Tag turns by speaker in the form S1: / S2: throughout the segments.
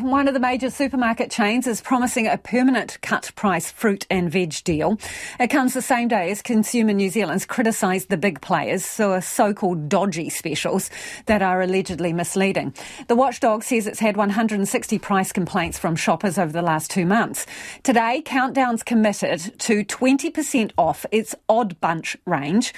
S1: One of the major supermarket chains is promising a permanent cut price fruit and veg deal. It comes the same day as Consumer New Zealand's criticised the big players for so called dodgy specials that are allegedly misleading. The watchdog says it's had 160 price complaints from shoppers over the last two months. Today, Countdown's committed to 20% off its Odd Bunch range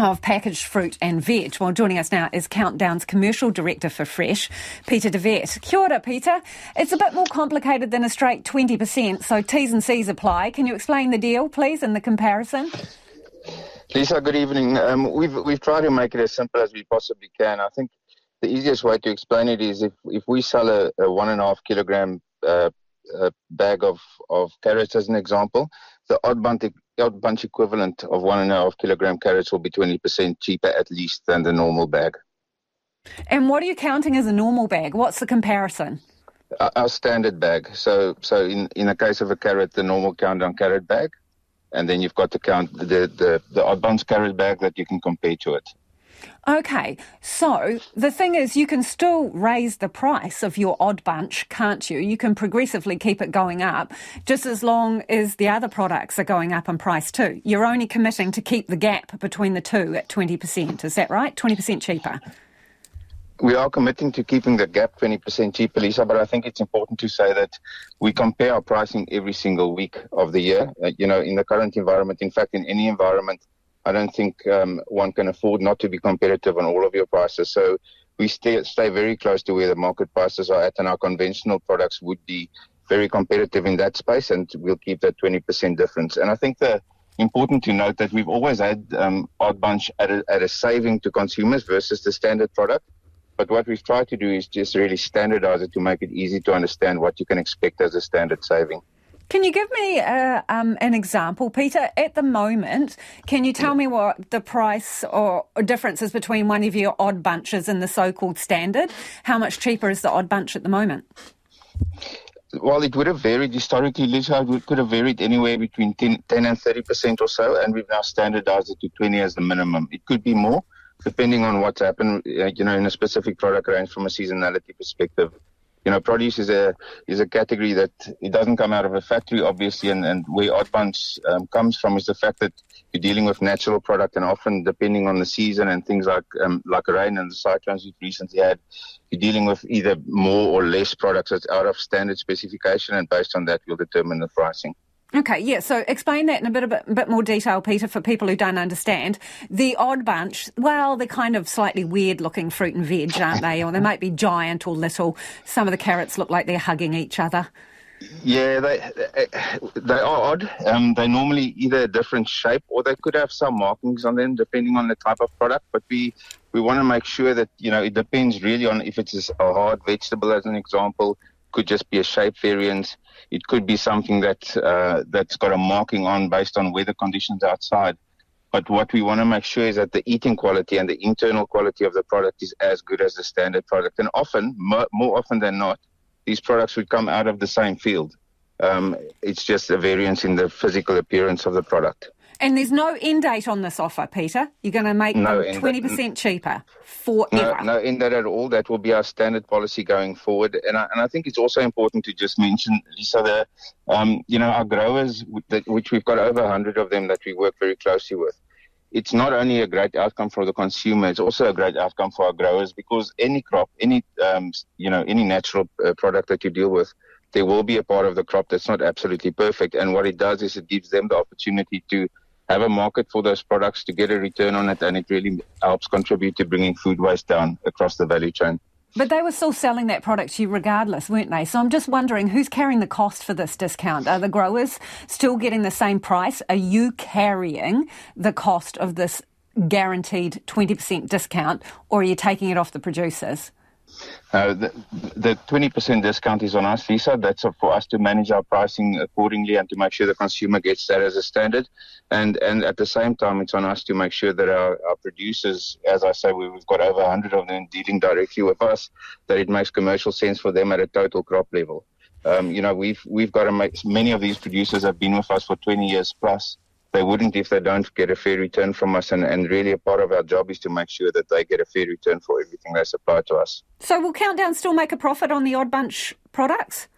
S1: of packaged fruit and veg. Well, joining us now is Countdown's Commercial Director for Fresh, Pieter de Wet. Kia ora, Pieter. It's a bit more complicated than a straight 20%, so T's and C's apply. Can you explain the deal, please, and the comparison?
S2: Lisa, good evening. Um, we've, we've tried to make it as simple as we possibly can. I think the easiest way to explain it is if, if we sell a, a one and a half kilogram uh, a bag of, of carrots as an example, the odd bunch, odd bunch equivalent of one and a half kilogram carrots will be 20% cheaper at least than the normal bag.
S1: And what are you counting as a normal bag? What's the comparison?
S2: Our, our standard bag. So, so in, in the case of a carrot, the normal countdown carrot bag, and then you've got to count the, the, the odd bunch carrot bag that you can compare to it.
S1: Okay, so the thing is, you can still raise the price of your odd bunch, can't you? You can progressively keep it going up just as long as the other products are going up in price too. You're only committing to keep the gap between the two at 20%, is that right? 20% cheaper.
S2: We are committing to keeping the gap 20% cheaper, Lisa, but I think it's important to say that we compare our pricing every single week of the year. Uh, you know, in the current environment, in fact, in any environment, I don't think um, one can afford not to be competitive on all of your prices. So we stay, stay very close to where the market prices are at, and our conventional products would be very competitive in that space, and we'll keep that 20% difference. And I think the important to note that we've always had um, Odd Bunch at a, at a saving to consumers versus the standard product. But what we've tried to do is just really standardize it to make it easy to understand what you can expect as a standard saving.
S1: Can you give me uh, um, an example, Pieter? At the moment, can you tell me what the price or, or differences between one of your odd bunches and the so-called standard? How much cheaper is the odd bunch at the moment?
S2: Well, it would have varied historically, Lisa. It could have varied anywhere between 10, 10 and 30% or so, and we've now standardized it to 20 as the minimum. It could be more, depending on what's happened, uh, you know, in a specific product range from a seasonality perspective you know, produce is a is a category that it doesn't come out of a factory, obviously, and, and where Odd Bunch um, comes from is the fact that you're dealing with natural product, and often depending on the season and things like um, like rain and the cyclones we've recently had, you're dealing with either more or less products that's out of standard specification, and based on that, we'll determine the pricing.
S1: Okay, yeah. So explain that in a bit, a bit, bit more detail, Pieter, for people who don't understand. The odd bunch, well, they're kind of slightly weird looking fruit and veg, aren't they? Or they might be giant or little. Some of the carrots look like they're hugging each other.
S2: Yeah, they they are odd. Um, they normally either a different shape or they could have some markings on them, depending on the type of product. But we we want to make sure that you know it depends really on if it's a hard vegetable, as an example, could just be a shape variance. It could be something that uh, that's got a marking on based on weather conditions outside. But what we want to make sure is that the eating quality and the internal quality of the product is as good as the standard product. And often, more, often than not, these products would come out of the same field. Um, it's just a variance in the physical appearance of the product.
S1: And there's no end date on this offer, Pieter. You're going to make no them 20% cheaper forever.
S2: No, no end date at all. That will be our standard policy going forward. And I, and I think it's also important to just mention, Lisa, that, um, you know, our growers, which we've got over 100 of them that we work very closely with, it's not only a great outcome for the consumer, it's also a great outcome for our growers because any crop, any, um, you know, any natural uh, product that you deal with, there will be a part of the crop that's not absolutely perfect. And what it does is it gives them the opportunity to have a market for those products to get a return on it, and it really helps contribute to bringing food waste down across the value chain.
S1: But they were still selling that product to you regardless, weren't they? So I'm just wondering who's carrying the cost for this discount? Are the growers still getting the same price? Are you carrying the cost of this guaranteed 20% discount, or are you taking it off the producers?
S2: Uh, the, the 20% discount is on us, Lisa. That's for us to manage our pricing accordingly and to make sure the consumer gets that as a standard. And and at the same time, it's on us to make sure that our, our producers, as I say, we've got over 100 of them dealing directly with us, that it makes commercial sense for them at a total crop level. Um, you know, we've we've got many of these producers have been with us for 20 years plus they wouldn't if they don't get a fair return from us. And, and really, a part of our job is to make sure that they get a fair return for everything they supply to us.
S1: So, will Countdown still make a profit on the Odd Bunch products?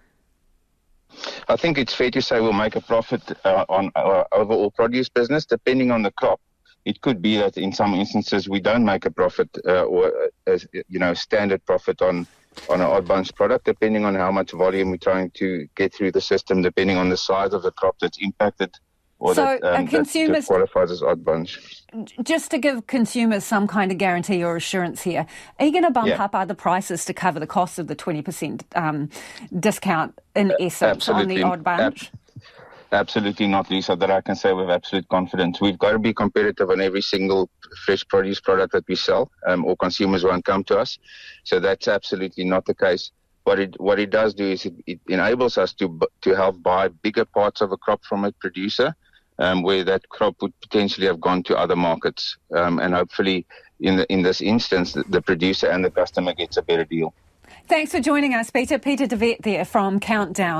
S2: I think it's fair to say we'll make a profit uh, on our overall produce business, depending on the crop. It could be that in some instances we don't make a profit uh, or, uh, you know, standard profit on on an odd bunch product, depending on how much volume we're trying to get through the system, depending on the size of the crop that's impacted or
S1: so
S2: that, um,
S1: consumers,
S2: that qualifies as odd bunch.
S1: Just to give consumers some kind of guarantee or assurance here, are you going to bump
S2: yeah.
S1: up other prices to cover the cost of the 20% um, discount in essence
S2: Absolutely.
S1: on the odd bunch?
S2: Ab- absolutely not, Lisa, that I can say with absolute confidence. We've got to be competitive on every single fresh produce product that we sell, um, or consumers won't come to us. So that's absolutely not the case what it what it does do is it, it, enables us to to help buy bigger parts of a crop from a producer um, where that crop would potentially have gone to other markets. Um, and hopefully, in, the, in this instance, the, the producer and the customer gets a better deal.
S1: Thanks for joining us, Pieter. Pieter de Wet there from Countdown.